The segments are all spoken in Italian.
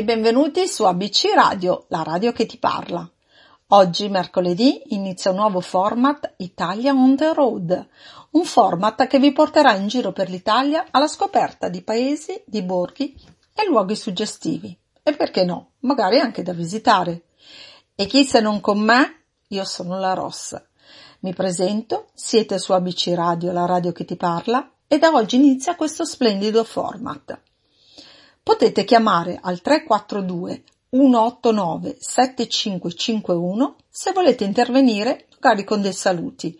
E benvenuti su ABC Radio, la radio che ti parla. Oggi, mercoledì, inizia un nuovo format Italia on the road, un format che vi porterà in giro per l'Italia alla scoperta di paesi, di borghi e luoghi suggestivi. E perché no, magari anche da visitare. E chi se non con me? Io sono la Rossa. Mi presento, siete su ABC Radio, la radio che ti parla, e da oggi inizia questo splendido format. Potete chiamare al 342 189 7551 se volete intervenire magari con dei saluti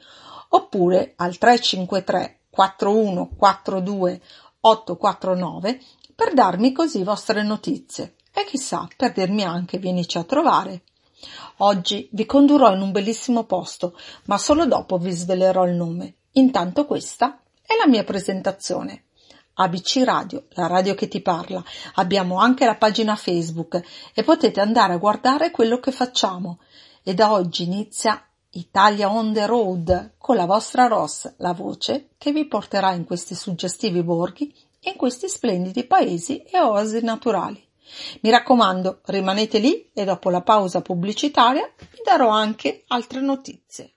oppure al 353 4142 849 per darmi così vostre notizie e chissà per dirmi anche vienici a trovare. Oggi vi condurrò in un bellissimo posto, ma solo dopo vi svelerò il nome. Intanto questa è la mia presentazione. ABC Radio, la radio che ti parla. Abbiamo anche la pagina Facebook e potete andare a guardare quello che facciamo. E da oggi inizia Italia on the road con la vostra Ross, la voce che vi porterà in questi suggestivi borghi e in questi splendidi paesi e oasi naturali. Mi raccomando, rimanete lì e dopo la pausa pubblicitaria vi darò anche altre notizie.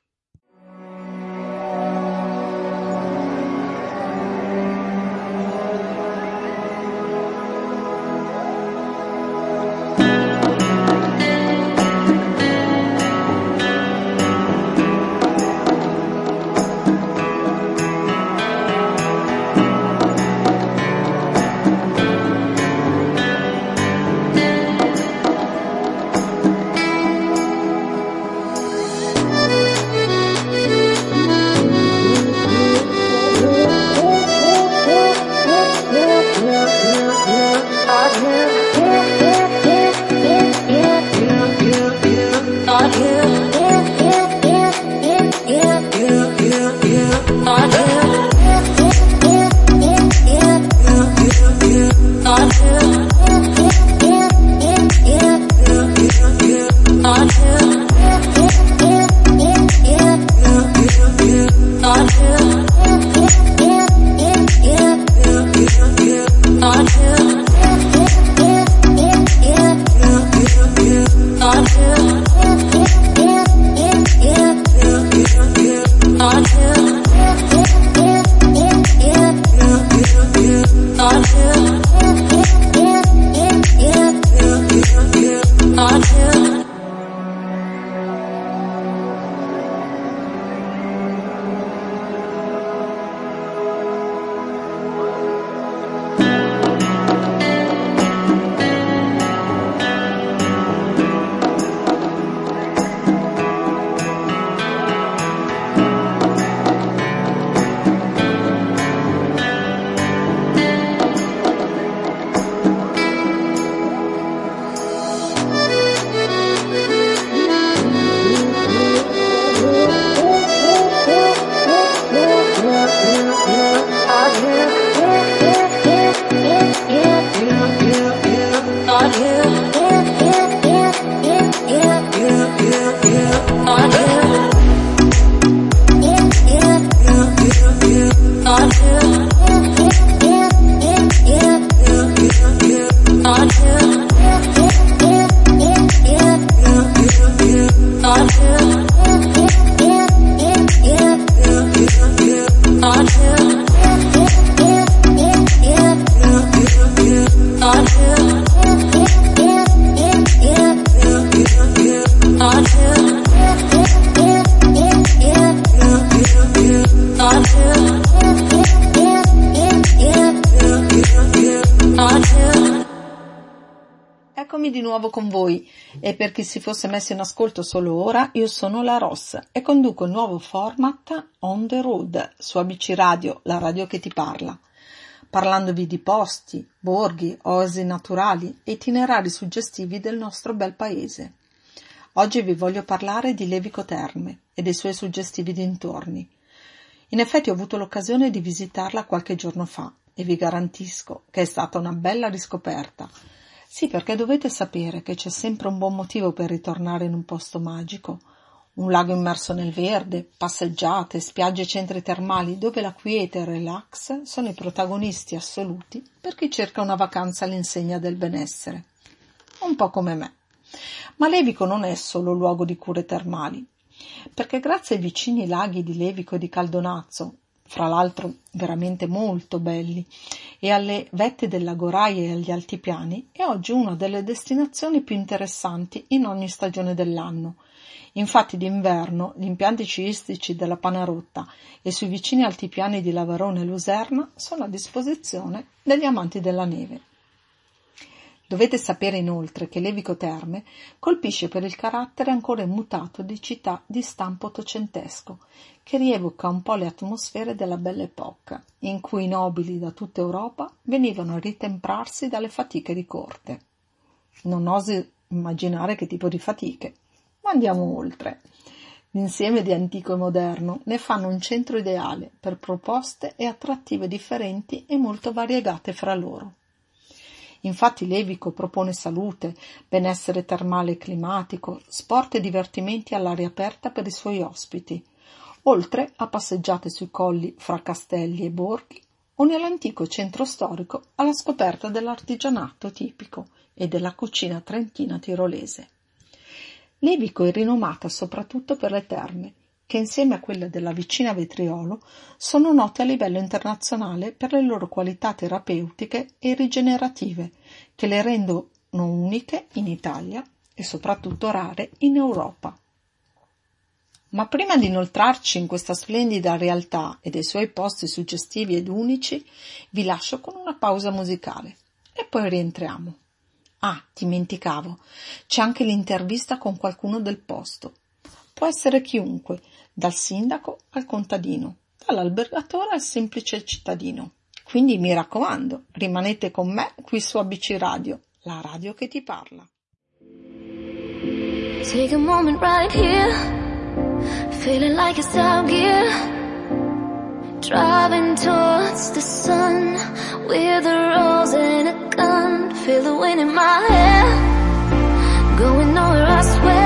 Yeah. Eccomi di nuovo con voi e per chi si fosse messo in ascolto solo ora, io sono la Ross e conduco il nuovo format On the Road su ABC Radio, la radio che ti parla, parlandovi di posti, borghi, oasi naturali e itinerari suggestivi del nostro bel paese. Oggi vi voglio parlare di Levico Terme e dei suoi suggestivi dintorni. In effetti ho avuto l'occasione di visitarla qualche giorno fa e vi garantisco che è stata una bella riscoperta sì, perché dovete sapere che c'è sempre un buon motivo per ritornare in un posto magico, Un lago immerso nel verde, passeggiate, spiagge e centri termali dove la quiete e il relax sono i protagonisti assoluti per chi cerca una vacanza all'insegna del benessere. Un po' come me. Ma Levico non è solo luogo di cure termali, perché grazie ai vicini laghi di Levico e di Caldonazzo, fra l'altro veramente molto belli, e alle vette dell'Agoraia e agli altipiani, è oggi una delle destinazioni più interessanti in ogni stagione dell'anno. Infatti d'inverno gli impianti sciistici della Panarotta e sui vicini altipiani di Lavarone e Luserna sono a disposizione degli amanti della neve. Dovete sapere inoltre che Levico Terme colpisce per il carattere ancora immutato di città di stampo ottocentesco, che rievoca un po' le atmosfere della Belle Époque, in cui i nobili da tutta Europa venivano a ritemprarsi dalle fatiche di corte. Non osi immaginare che tipo di fatiche, ma andiamo oltre. L'insieme di antico e moderno ne fanno un centro ideale per proposte e attrattive differenti e molto variegate fra loro. Infatti Levico propone salute, benessere termale e climatico, sport e divertimenti all'aria aperta per i suoi ospiti, oltre a passeggiate sui colli fra castelli e borghi o nell'antico centro storico alla scoperta dell'artigianato tipico e della cucina trentina tirolese. Levico è rinomata soprattutto per le terme, che insieme a quelle della vicina Vetriolo sono note a livello internazionale per le loro qualità terapeutiche e rigenerative, che le rendono uniche in Italia e soprattutto rare in Europa. Ma prima di inoltrarci in questa splendida realtà e dei suoi posti suggestivi ed unici, vi lascio con una pausa musicale e poi rientriamo. Ah, dimenticavo, c'è anche l'intervista con qualcuno del posto. Può essere chiunque, dal sindaco al contadino, dall'albergatore al semplice cittadino. Quindi mi raccomando, rimanete con me qui su ABC Radio, la radio che ti parla. Take a moment right here, feeling like it's out gear, driving towards the sun with a rose and a gun, feel the wind in my hair, going nowhere I swear.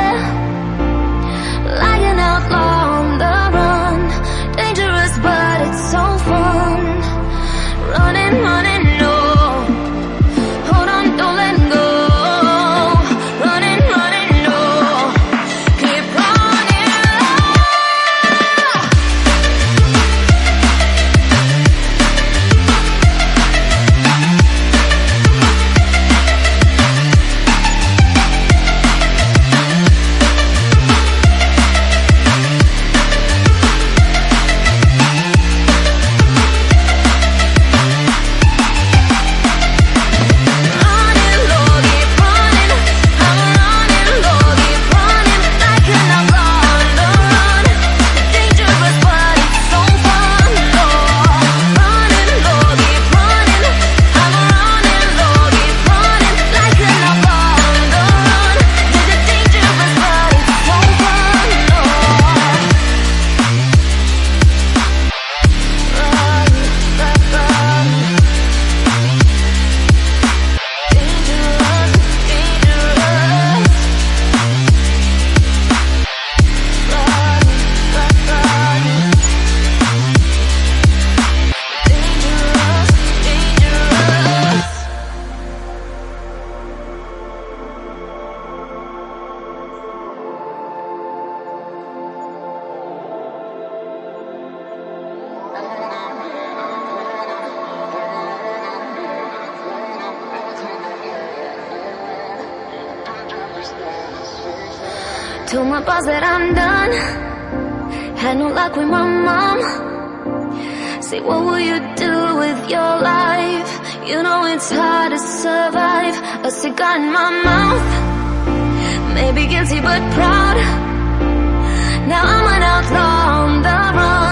Luck with my mom. Say, what will you do with your life? You know it's hard to survive. A cigar in my mouth. Maybe guilty but proud. Now I'm an outlaw on the run.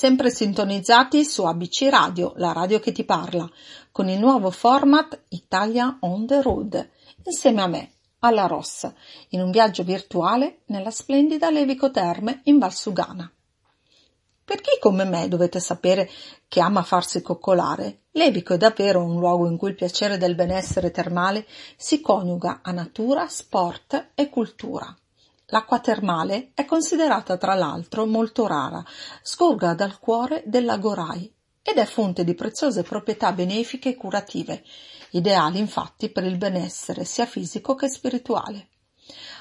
Sempre sintonizzati su ABC Radio, la radio che ti parla, con il nuovo format Italia on the road, insieme a me, alla Rossa, in un viaggio virtuale nella splendida Levico Terme in Valsugana. Per chi come me dovete sapere che ama farsi coccolare, Levico è davvero un luogo in cui il piacere del benessere termale si coniuga a natura, sport e cultura. L'acqua termale è considerata tra l'altro molto rara, scorga dal cuore del lago Rai ed è fonte di preziose proprietà benefiche e curative, ideali infatti per il benessere sia fisico che spirituale.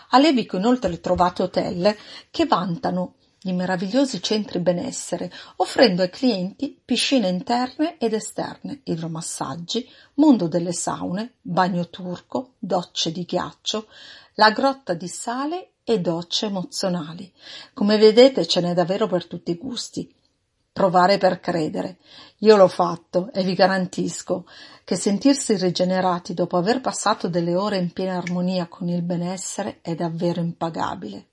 A Levico inoltre trovate hotel che vantano di meravigliosi centri benessere, offrendo ai clienti piscine interne ed esterne, idromassaggi, mondo delle saune, bagno turco, docce di ghiaccio, la grotta di sale e docce emozionali. Come vedete ce n'è davvero per tutti i gusti. Provare per credere. Io l'ho fatto e vi garantisco che sentirsi rigenerati dopo aver passato delle ore in piena armonia con il benessere è davvero impagabile.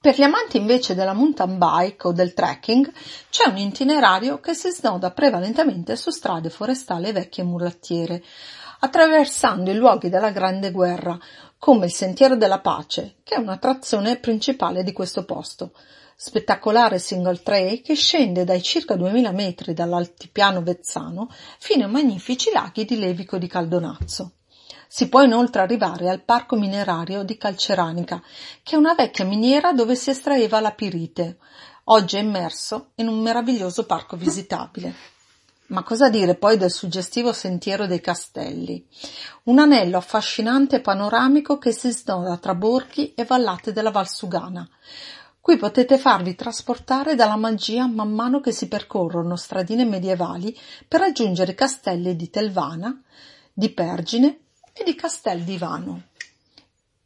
Per gli amanti invece della mountain bike o del trekking c'è un itinerario che si snoda prevalentemente su strade forestali vecchie mulattiere, attraversando i luoghi della Grande Guerra, come il Sentiero della Pace, che è un'attrazione principale di questo posto. Spettacolare single trail che scende dai circa 2000 metri dall'altipiano vezzano fino ai magnifici laghi di Levico di Caldonazzo. Si può inoltre arrivare al parco minerario di Calceranica, che è una vecchia miniera dove si estraeva la pirite. Oggi è immerso in un meraviglioso parco visitabile. Ma cosa dire poi del suggestivo sentiero dei castelli? Un anello affascinante e panoramico che si snoda tra borghi e vallate della Valsugana. Qui potete farvi trasportare dalla magia man mano che si percorrono stradine medievali per raggiungere castelli di Telvana, di Pergine e di Castel di.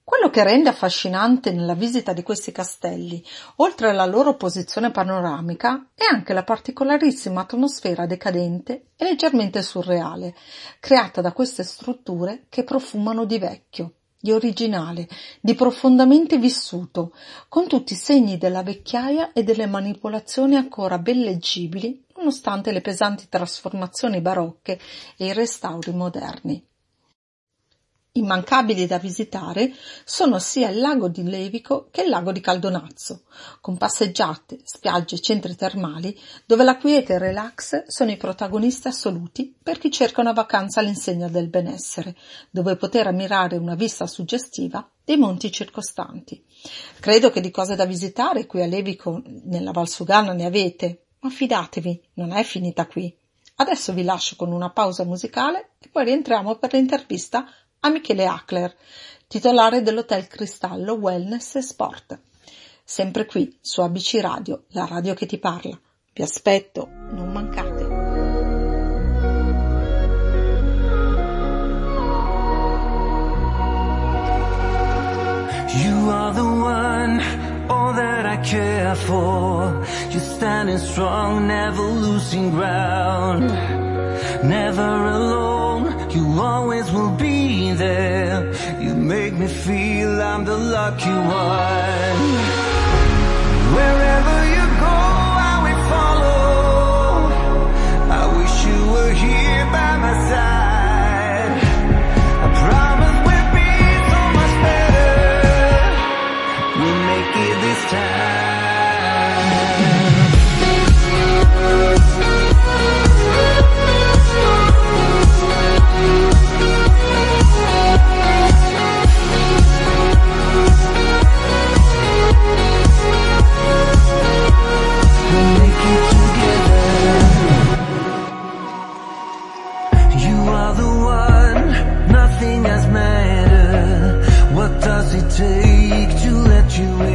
Quello che rende affascinante nella visita di questi castelli, oltre alla loro posizione panoramica, è anche la particolarissima atmosfera decadente e leggermente surreale, creata da queste strutture che profumano di vecchio, di originale, di profondamente vissuto, con tutti i segni della vecchiaia e delle manipolazioni ancora ben leggibili nonostante le pesanti trasformazioni barocche e i restauri moderni. Immancabili da visitare sono sia il lago di Levico che il lago di Caldonazzo, con passeggiate, spiagge e centri termali dove la quiete e il relax sono i protagonisti assoluti per chi cerca una vacanza all'insegna del benessere, dove poter ammirare una vista suggestiva dei monti circostanti. Credo che di cose da visitare qui a Levico nella Valsugana ne avete, ma fidatevi, non è finita qui. Adesso vi lascio con una pausa musicale e poi rientriamo per l'intervista a Michele Ackler, titolare dell'Hotel Cristallo Wellness e Sport. Sempre qui su ABC Radio, la radio che ti parla. Vi aspetto, non mancate. You are the one, all that I care for. You're standing strong, never losing ground. Never alone, you always will be there. You make me feel I'm the lucky one. Wherever you go, I will follow. I wish you were here by my side. you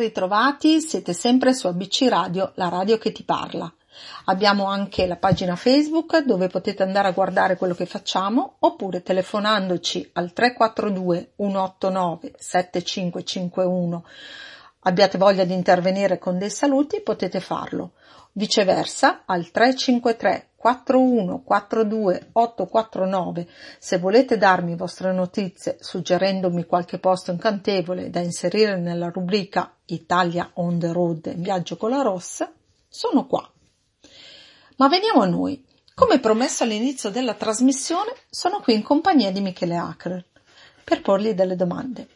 ritrovati, siete sempre su ABC Radio, la radio che ti parla. Abbiamo anche la pagina Facebook dove potete andare a guardare quello che facciamo oppure telefonandoci al 342 189 7551. Abbiate voglia di intervenire con dei saluti, potete farlo. Viceversa al 353 41 42 849 se volete darmi vostre notizie suggerendomi qualche posto incantevole da inserire nella rubrica Italia on the road in viaggio con la rossa, sono qua. Ma veniamo a noi. Come promesso all'inizio della trasmissione, sono qui in compagnia di Michele Acre per porgli delle domande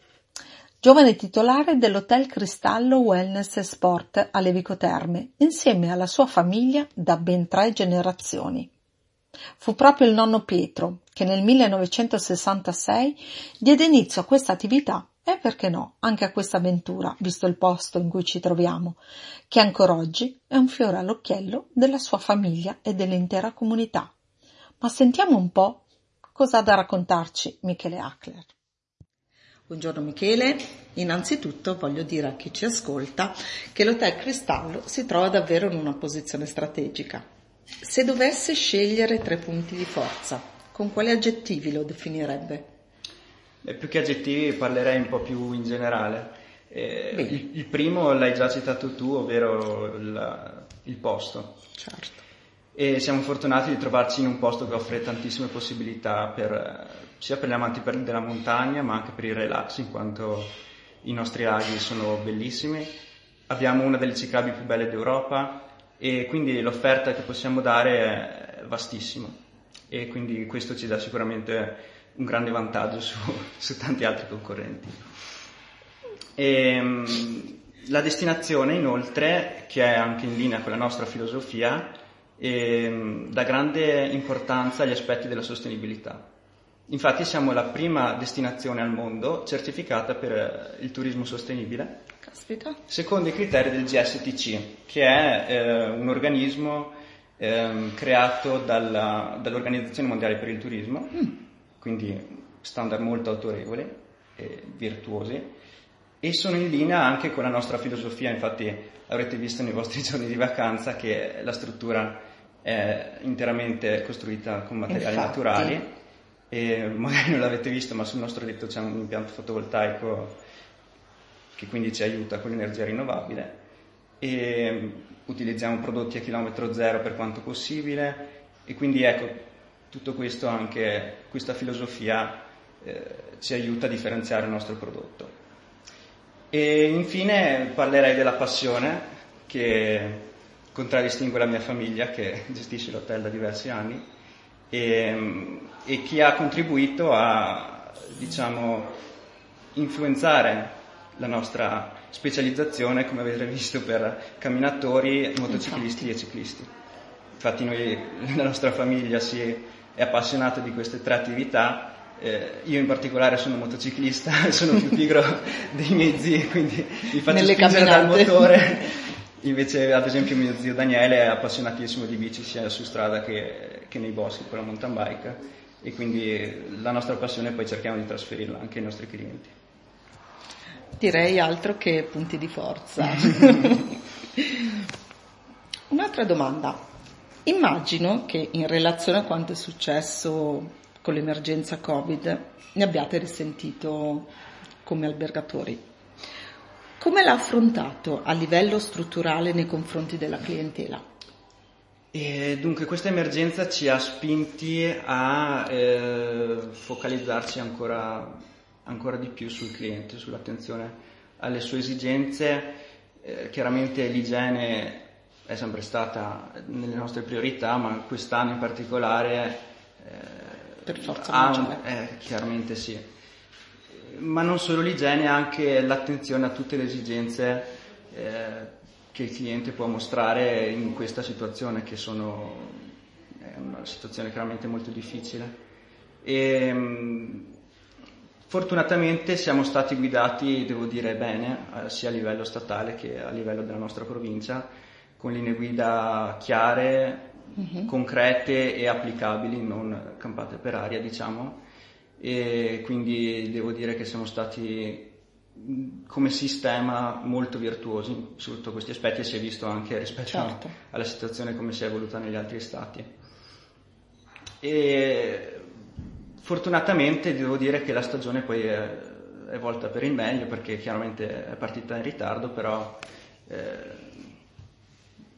giovane titolare dell'Hotel Cristallo Wellness Sport a Levico Terme, insieme alla sua famiglia da ben tre generazioni. Fu proprio il nonno Pietro che nel 1966 diede inizio a questa attività e perché no, anche a questa avventura, visto il posto in cui ci troviamo, che ancora oggi è un fiore all'occhiello della sua famiglia e dell'intera comunità. Ma sentiamo un po' cosa ha da raccontarci Michele Ackler. Buongiorno Michele, innanzitutto voglio dire a chi ci ascolta che l'Hotel Cristallo si trova davvero in una posizione strategica. Se dovesse scegliere tre punti di forza, con quali aggettivi lo definirebbe? Beh, più che aggettivi parlerei un po' più in generale. Eh, il, il, primo l'hai già citato tu, ovvero il, il posto. Certo. E siamo fortunati di trovarci in un posto che offre tantissime possibilità per sia per gli amanti della montagna ma anche per il relax in quanto i nostri laghi sono bellissimi. Abbiamo una delle ciclabili più belle d'Europa e quindi l'offerta che possiamo dare è vastissima e quindi questo ci dà sicuramente un grande vantaggio su, su tanti altri concorrenti. E, ehm, la destinazione inoltre, che è anche in linea con la nostra filosofia, ehm, dà grande importanza agli aspetti della sostenibilità Infatti siamo la prima destinazione al mondo certificata per eh, il turismo sostenibile, Caspita. secondo i criteri del GSTC, che è eh, un organismo eh, creato dalla, dall'Organizzazione Mondiale per il Turismo, mm. quindi standard molto autorevoli e virtuosi, e sono in linea anche con la nostra filosofia, infatti avrete visto nei vostri giorni di vacanza che la struttura è interamente costruita con materiali infatti. naturali e magari non l'avete visto, ma sul nostro letto c'è un impianto fotovoltaico che quindi ci aiuta con l'energia rinnovabile. E utilizziamo prodotti a chilometro zero per quanto possibile. E quindi ecco tutto questo anche questa filosofia eh, ci aiuta a differenziare il nostro prodotto. E infine parlerei della passione che contraddistingue la mia famiglia che gestisce l'hotel da diversi anni e, e chi ha contribuito a, diciamo, influenzare la nostra specializzazione, come avete visto, per camminatori, motociclisti e ciclisti. Infatti noi, la nostra famiglia si è appassionata di queste tre attività, eh, io in particolare sono motociclista, sono più pigro dei miei zii, quindi mi faccio Nelle spingere camminate. dal motore Invece, ad esempio, mio zio Daniele è appassionatissimo di bici sia su strada che, che nei boschi con la mountain bike e quindi la nostra passione poi cerchiamo di trasferirla anche ai nostri clienti. Direi altro che punti di forza. Un'altra domanda. Immagino che in relazione a quanto è successo con l'emergenza Covid ne abbiate risentito come albergatori. Come l'ha affrontato a livello strutturale nei confronti della clientela? E dunque questa emergenza ci ha spinti a eh, focalizzarci ancora, ancora, di più sul cliente, sull'attenzione alle sue esigenze. Eh, chiaramente l'igiene è sempre stata nelle nostre priorità, ma quest'anno in particolare eh, per forza ha, eh, chiaramente sì ma non solo l'igiene, anche l'attenzione a tutte le esigenze eh, che il cliente può mostrare in questa situazione, che sono, è una situazione chiaramente molto difficile. E, mh, fortunatamente siamo stati guidati, devo dire, bene, eh, sia a livello statale che a livello della nostra provincia, con linee guida chiare, uh-huh. concrete e applicabili, non campate per aria, diciamo e quindi devo dire che siamo stati come sistema molto virtuosi sotto questi aspetti e si è visto anche rispetto certo. alla situazione come si è evoluta negli altri stati. E fortunatamente devo dire che la stagione poi è, è volta per il meglio perché chiaramente è partita in ritardo, però eh,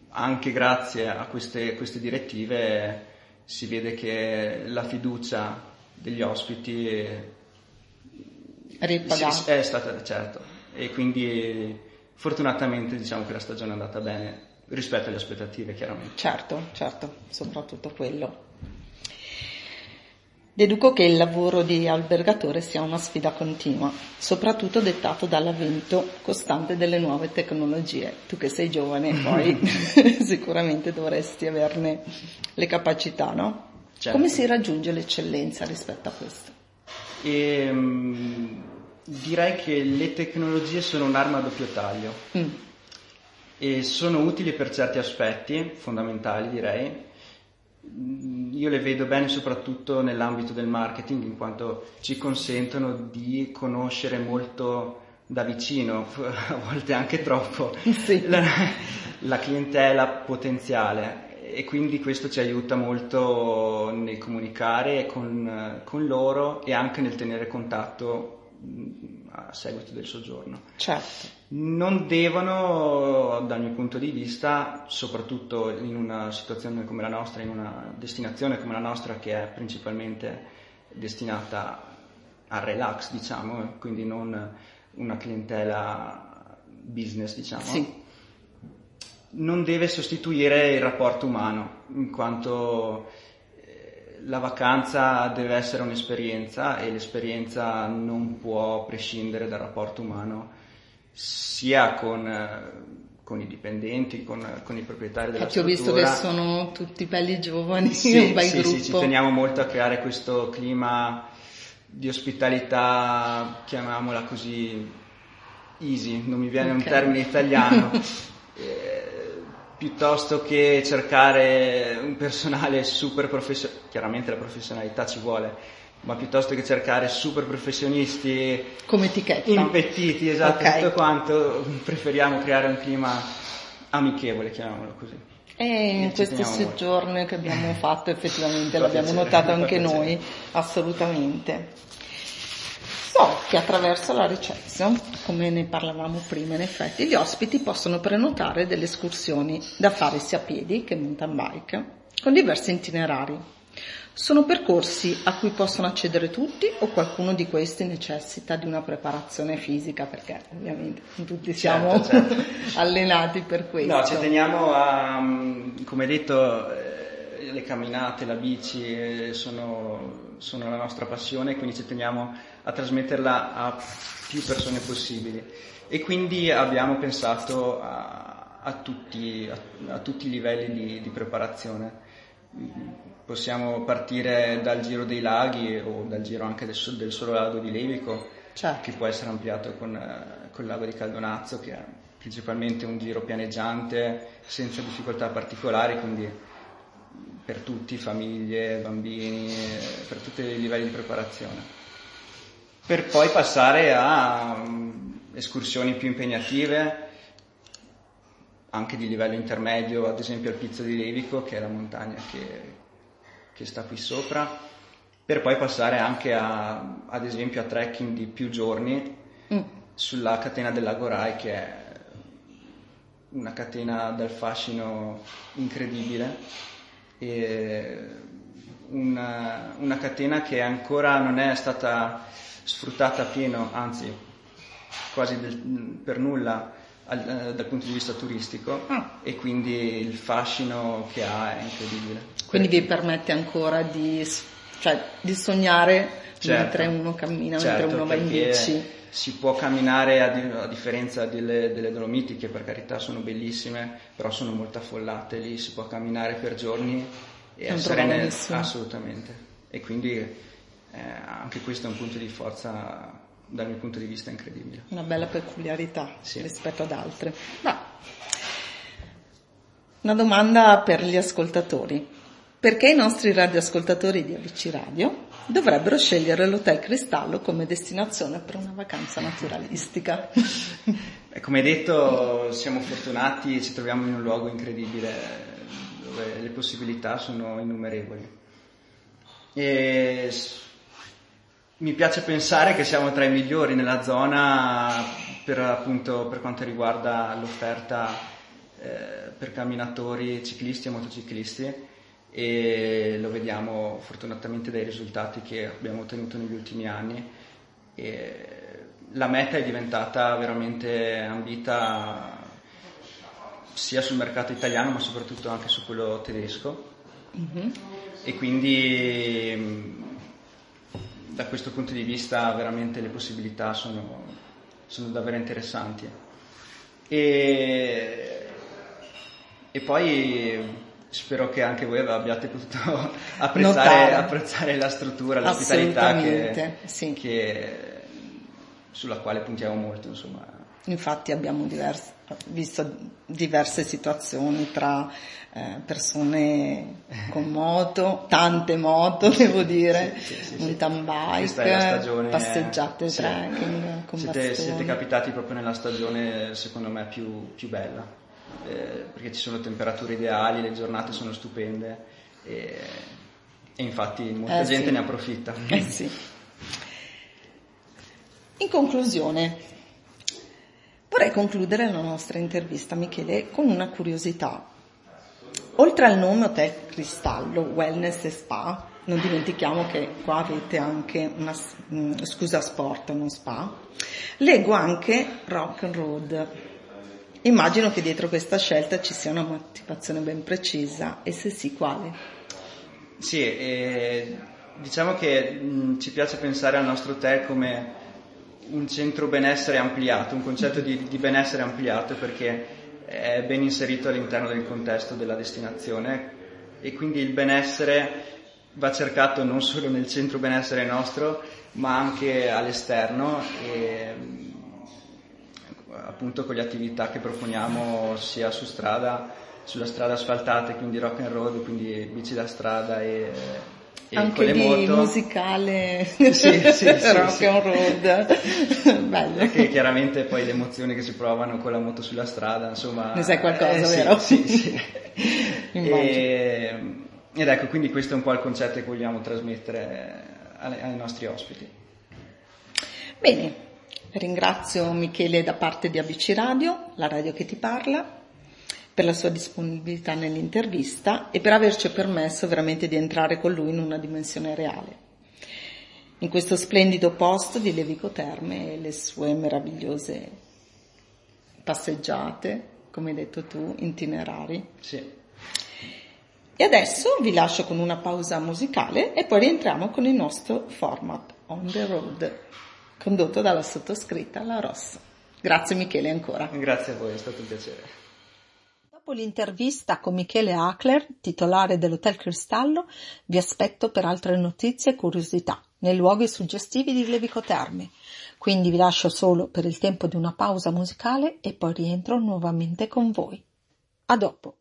anche grazie a queste, queste direttive si vede che la fiducia degli ospiti è, è stata certo e quindi fortunatamente diciamo che la stagione è andata bene rispetto alle aspettative chiaramente. Certo, certo, soprattutto quello. Deduco che il lavoro di albergatore sia una sfida continua, soprattutto dettato dall'avvento costante delle nuove tecnologie. Tu che sei giovane poi sicuramente dovresti averne le capacità, no? Certo. Come si raggiunge l'eccellenza rispetto a questo? E, um, direi che le tecnologie sono un'arma a doppio taglio mm. e sono utili per certi aspetti fondamentali direi, io le vedo bene soprattutto nell'ambito del marketing in quanto ci consentono di conoscere molto da vicino, a volte anche troppo, sì. la, la, clientela potenziale e quindi questo ci aiuta molto nel comunicare con, con loro e anche nel tenere contatto a seguito del soggiorno. Certo. Non devono, dal mio punto di vista, soprattutto in una situazione come la nostra, in una destinazione come la nostra che è principalmente destinata al relax, diciamo, quindi non una clientela business, diciamo. Sì. Non deve sostituire il rapporto umano, in quanto la vacanza deve essere un'esperienza e l'esperienza non può prescindere dal rapporto umano sia con, eh, con i dipendenti, con, con, i proprietari della Infatti struttura. ho visto che sono tutti belli giovani, sì, un bel sì, gruppo. Sì, ci teniamo molto a creare questo clima di ospitalità, chiamiamola così, easy, non mi viene okay. un termine italiano. piuttosto che cercare un personale super professionale, chiaramente la professionalità ci vuole, ma piuttosto che cercare super professionisti come etichetta impettiti, esatto, okay. tutto quanto, preferiamo creare un clima amichevole, chiamiamolo così. E in questi soggiorni che abbiamo fatto effettivamente l'abbiamo notato anche noi, assolutamente. Che attraverso la reception, come ne parlavamo prima in effetti, gli ospiti possono prenotare delle escursioni da fare sia a piedi che mountain bike, con diversi itinerari. Sono percorsi a cui possono accedere tutti o qualcuno di questi necessita di una preparazione fisica perché ovviamente tutti siamo certo, certo. allenati per questo. No, ci teniamo a, come detto, eh, le camminate, la bici eh, sono, sono la nostra passione, quindi ci teniamo a trasmetterla a più persone possibili. E quindi abbiamo pensato a, a, tutti, a, a tutti, i livelli di, di, preparazione. Possiamo partire dal giro dei laghi o dal giro anche del, del solo lago di Levico, certo. che può essere ampliato con, con il lago di Caldonazzo, che è principalmente un giro pianeggiante senza difficoltà particolari, quindi per tutti, famiglie, bambini, per tutti i livelli di preparazione per poi passare a um, escursioni più impegnative, anche di livello intermedio, ad esempio al Pizzo di Levico, che è la montagna che, che sta qui sopra, per poi passare anche a, ad esempio a trekking di più giorni mm. sulla catena dell'Agorai, che è una catena dal fascino incredibile una, una catena che ancora non è stata sfruttata a pieno, anzi quasi del, per nulla al, eh, dal punto di vista turistico ah. e quindi il fascino che ha è incredibile. Quindi vi permette ancora di, cioè, di sognare certo. mentre uno cammina, certo, mentre uno va in bici. Si può camminare a, di, a differenza delle, delle, Dolomiti che per carità sono bellissime, però sono molto affollate lì, si può camminare per giorni e essere nel, assolutamente. E quindi eh, anche questo è un punto di forza dal mio punto di vista incredibile. Una bella peculiarità sì. rispetto ad altre. Ma una domanda per gli ascoltatori. Perché i nostri radioascoltatori di ABC Radio dovrebbero scegliere l'Hotel Cristallo come destinazione per una vacanza naturalistica. come detto, siamo fortunati, ci troviamo in un luogo incredibile dove le possibilità sono innumerevoli. E mi piace pensare che siamo tra i migliori nella zona per, appunto, per quanto riguarda l'offerta eh, per camminatori, ciclisti e motociclisti e lo vediamo fortunatamente dai risultati che abbiamo ottenuto negli ultimi anni. E la meta è diventata veramente ambita sia sul mercato italiano ma soprattutto anche su quello tedesco mm-hmm. e quindi da questo punto di vista veramente le possibilità sono, sono davvero interessanti. E, e, poi spero che anche voi abbiate potuto apprezzare, apprezzare la struttura, l'ospitalità che, sì. che, sulla quale puntiamo molto. Insomma. Infatti abbiamo diversi, visto diverse situazioni tra eh, persone con moto, tante moto devo dire, sì, sì, sì, mountain bike, stagione, passeggiate, trekking, con siete, siete, capitati proprio nella stagione secondo me più, più bella, eh, perché ci sono temperature ideali, le giornate sono stupende e, e infatti molta eh, gente ne approfitta. Eh In conclusione, vorrei concludere la nostra intervista, Michele, con una curiosità. Oltre al nome Hotel Cristallo, Wellness e Spa, non dimentichiamo che qua avete anche una, mm, scusa sport, non spa, leggo anche Rock and Road. Immagino che dietro questa scelta ci sia una motivazione ben precisa e se sì quale? Sì, eh, diciamo che mh, mm, ci piace pensare al nostro hotel come un centro benessere ampliato, un concetto di, di benessere ampliato perché è ben inserito all'interno del contesto della destinazione e quindi il benessere va cercato non solo nel centro benessere nostro ma anche all'esterno appunto con le attività che proponiamo sia su strada, sulla strada asfaltata, quindi rock and roll, quindi bici da strada e anche di moto. musicale. Sì, sì, sì, rock and road bello. Che chiaramente poi le emozioni che si provano con la moto sulla strada insomma ne sai qualcosa eh, vero? sì, sì. e, ed ecco quindi questo è un po' il concetto che vogliamo trasmettere ai, ai nostri ospiti. Bene ringrazio Michele da parte di ABC Radio la radio che ti parla per la sua disponibilità nell'intervista e per averci permesso veramente di entrare con lui in una dimensione reale. In questo splendido posto di Levico Terme e le sue meravigliose passeggiate, come hai detto tu, itinerari. Sì. E adesso vi lascio con una pausa musicale e poi rientriamo con il nostro format On the Road, condotto dalla sottoscritta La Rossa. Grazie Michele ancora. Grazie a voi, è stato un piacere. Dopo l'intervista con Michele Ackler, titolare dell'Hotel Cristallo, vi aspetto per altre notizie e curiosità nei luoghi suggestivi di Levico Terme. Quindi vi lascio solo per il tempo di una pausa musicale e poi rientro nuovamente con voi. A dopo.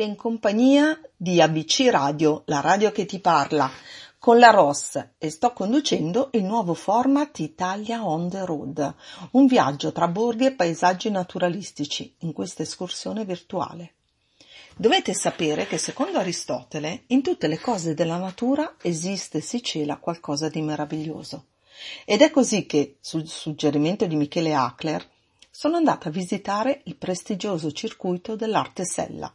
Siete in compagnia di ABC Radio, la radio che ti parla, con la Ross e sto conducendo il nuovo format Italia on the road, un viaggio tra borghi e paesaggi naturalistici in questa escursione virtuale. Dovete sapere che secondo Aristotele in tutte le cose della natura esiste e si cela qualcosa di meraviglioso. Ed è così che, sul suggerimento di Michele Ackler, sono andata a visitare il prestigioso circuito dell'Arte Sella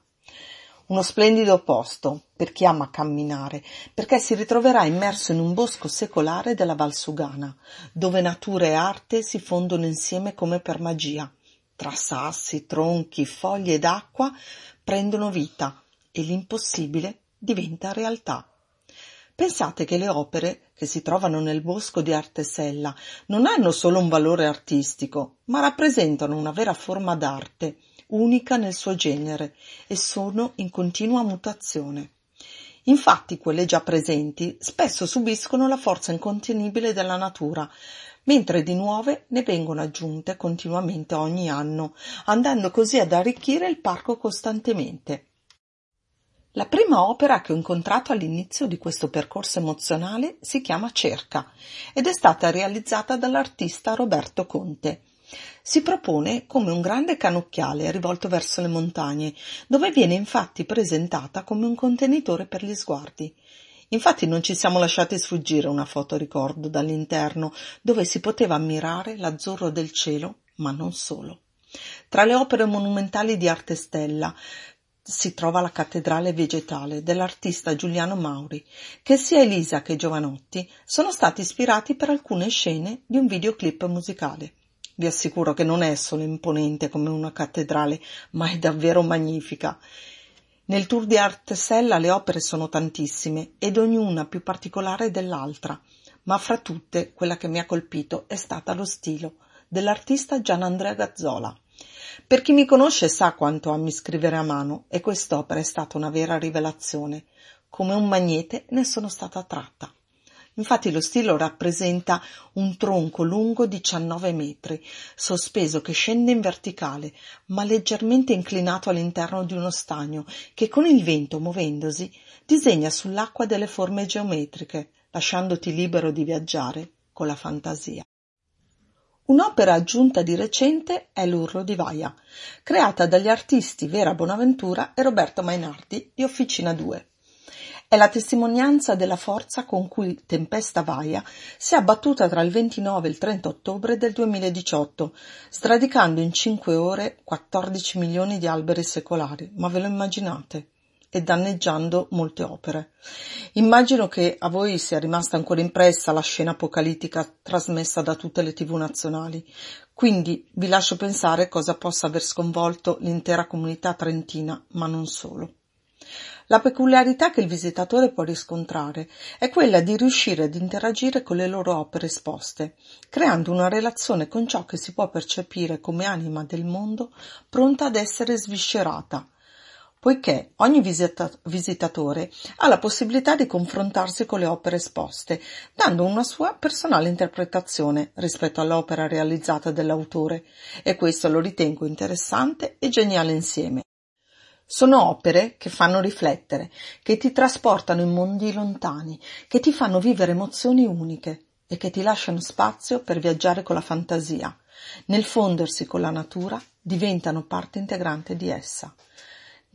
uno splendido posto per chi ama camminare, perché si ritroverà immerso in un bosco secolare della Valsugana, dove natura e arte si fondono insieme come per magia. Tra sassi, tronchi, foglie ed acqua prendono vita e l'impossibile diventa realtà. Pensate che le opere che si trovano nel bosco di Artesella non hanno solo un valore artistico, ma rappresentano una vera forma d'arte unica nel suo genere e sono in continua mutazione. Infatti quelle già presenti spesso subiscono la forza incontenibile della natura, mentre di nuove ne vengono aggiunte continuamente ogni anno, andando così ad arricchire il parco costantemente. La prima opera che ho incontrato all'inizio di questo percorso emozionale si chiama Cerca ed è stata realizzata dall'artista Roberto Conte. Si propone come un grande cannocchiale rivolto verso le montagne, dove viene infatti presentata come un contenitore per gli sguardi. Infatti non ci siamo lasciati sfuggire una foto ricordo dall'interno, dove si poteva ammirare l'azzurro del cielo, ma non solo. Tra le opere monumentali di arte stella si trova la cattedrale vegetale dell'artista Giuliano Mauri, che sia Elisa che Giovanotti sono stati ispirati per alcune scene di un videoclip musicale. Vi assicuro che non è solo imponente come una cattedrale, ma è davvero magnifica. Nel tour di Arte Sella le opere sono tantissime ed ognuna più particolare dell'altra, ma fra tutte quella che mi ha colpito è stata lo stilo dell'artista Gianandrea Gazzola. Per chi mi conosce sa quanto ami scrivere a mano e quest'opera è stata una vera rivelazione. Come un magnete ne sono stata tratta. Infatti lo stilo rappresenta un tronco lungo 19 metri, sospeso che scende in verticale, ma leggermente inclinato all'interno di uno stagno, che con il vento muovendosi disegna sull'acqua delle forme geometriche, lasciandoti libero di viaggiare con la fantasia. Un'opera aggiunta di recente è L'Urlo di Vaia, creata dagli artisti Vera Bonaventura e Roberto Mainardi di Officina 2. È la testimonianza della forza con cui Tempesta Vaia si è abbattuta tra il 29 e il 30 ottobre del 2018, sradicando in 5 ore 14 milioni di alberi secolari. Ma ve lo immaginate? e danneggiando molte opere. Immagino che a voi sia rimasta ancora impressa la scena apocalittica trasmessa da tutte le tv nazionali, quindi vi lascio pensare cosa possa aver sconvolto l'intera comunità trentina, ma non solo. La peculiarità che il visitatore può riscontrare è quella di riuscire ad interagire con le loro opere esposte, creando una relazione con ciò che si può percepire come anima del mondo pronta ad essere sviscerata, poiché ogni visita- visitatore ha la possibilità di confrontarsi con le opere esposte, dando una sua personale interpretazione rispetto all'opera realizzata dall'autore, e questo lo ritengo interessante e geniale insieme. Sono opere che fanno riflettere, che ti trasportano in mondi lontani, che ti fanno vivere emozioni uniche e che ti lasciano spazio per viaggiare con la fantasia. Nel fondersi con la natura diventano parte integrante di essa.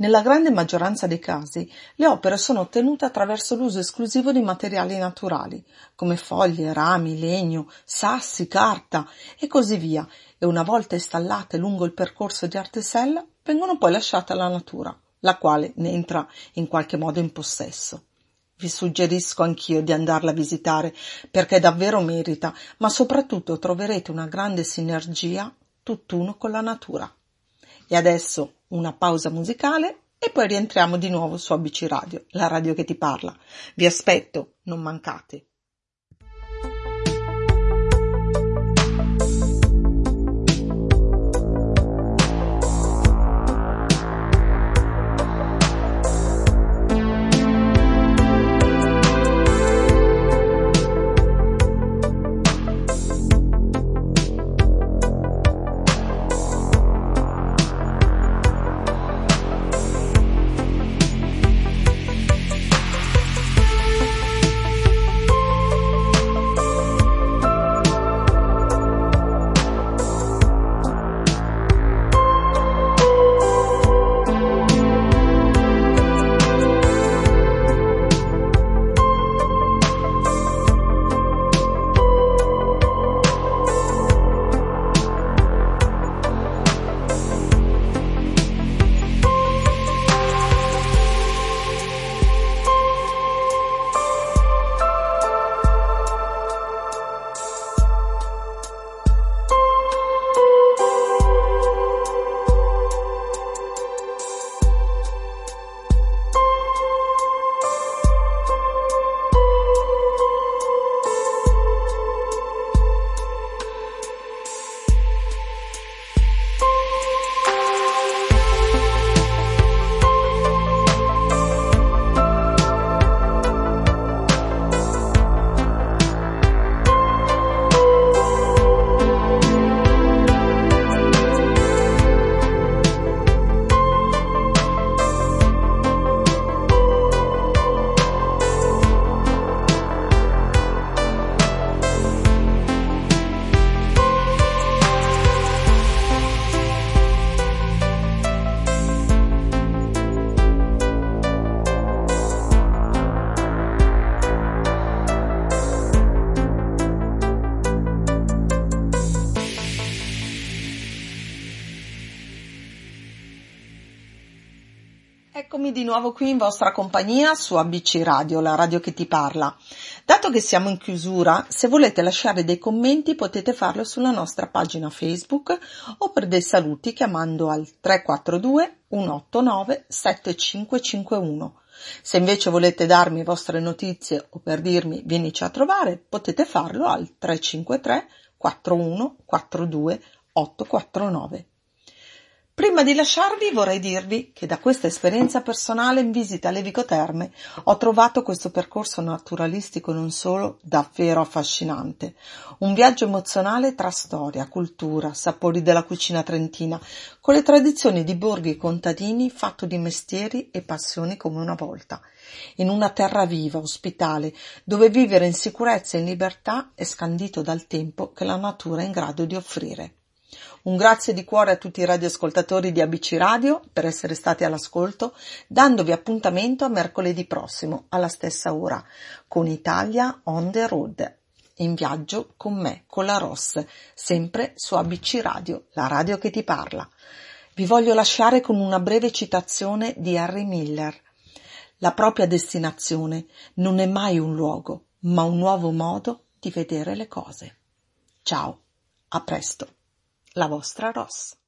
Nella grande maggioranza dei casi le opere sono ottenute attraverso l'uso esclusivo di materiali naturali, come foglie, rami, legno, sassi, carta e così via, e una volta installate lungo il percorso di Artesella vengono poi lasciate alla natura, la quale ne entra in qualche modo in possesso. Vi suggerisco anch'io di andarla a visitare perché davvero merita, ma soprattutto troverete una grande sinergia tutt'uno con la natura. E adesso una pausa musicale e poi rientriamo di nuovo su ABC Radio, la radio che ti parla. Vi aspetto, non mancate. Eccomi di nuovo qui in vostra compagnia su ABC Radio, la radio che ti parla. Dato che siamo in chiusura, se volete lasciare dei commenti potete farlo sulla nostra pagina Facebook o per dei saluti chiamando al 342 189 7551. Se invece volete darmi vostre notizie o per dirmi vienici a trovare, potete farlo al 353 41 42 849. Prima di lasciarvi vorrei dirvi che da questa esperienza personale in visita alle Vico Terme ho trovato questo percorso naturalistico non solo davvero affascinante, un viaggio emozionale tra storia, cultura, sapori della cucina trentina, con le tradizioni di borghi e contadini fatto di mestieri e passioni come una volta, in una terra viva, ospitale, dove vivere in sicurezza e in libertà è scandito dal tempo che la natura è in grado di offrire. Un grazie di cuore a tutti i radioascoltatori di ABC Radio per essere stati all'ascolto, dandovi appuntamento a mercoledì prossimo alla stessa ora con Italia on the road. In viaggio con me, con la Ross, sempre su ABC Radio, la radio che ti parla. Vi voglio lasciare con una breve citazione di Harry Miller. La propria destinazione non è mai un luogo, ma un nuovo modo di vedere le cose. Ciao, a presto la vostra Ross.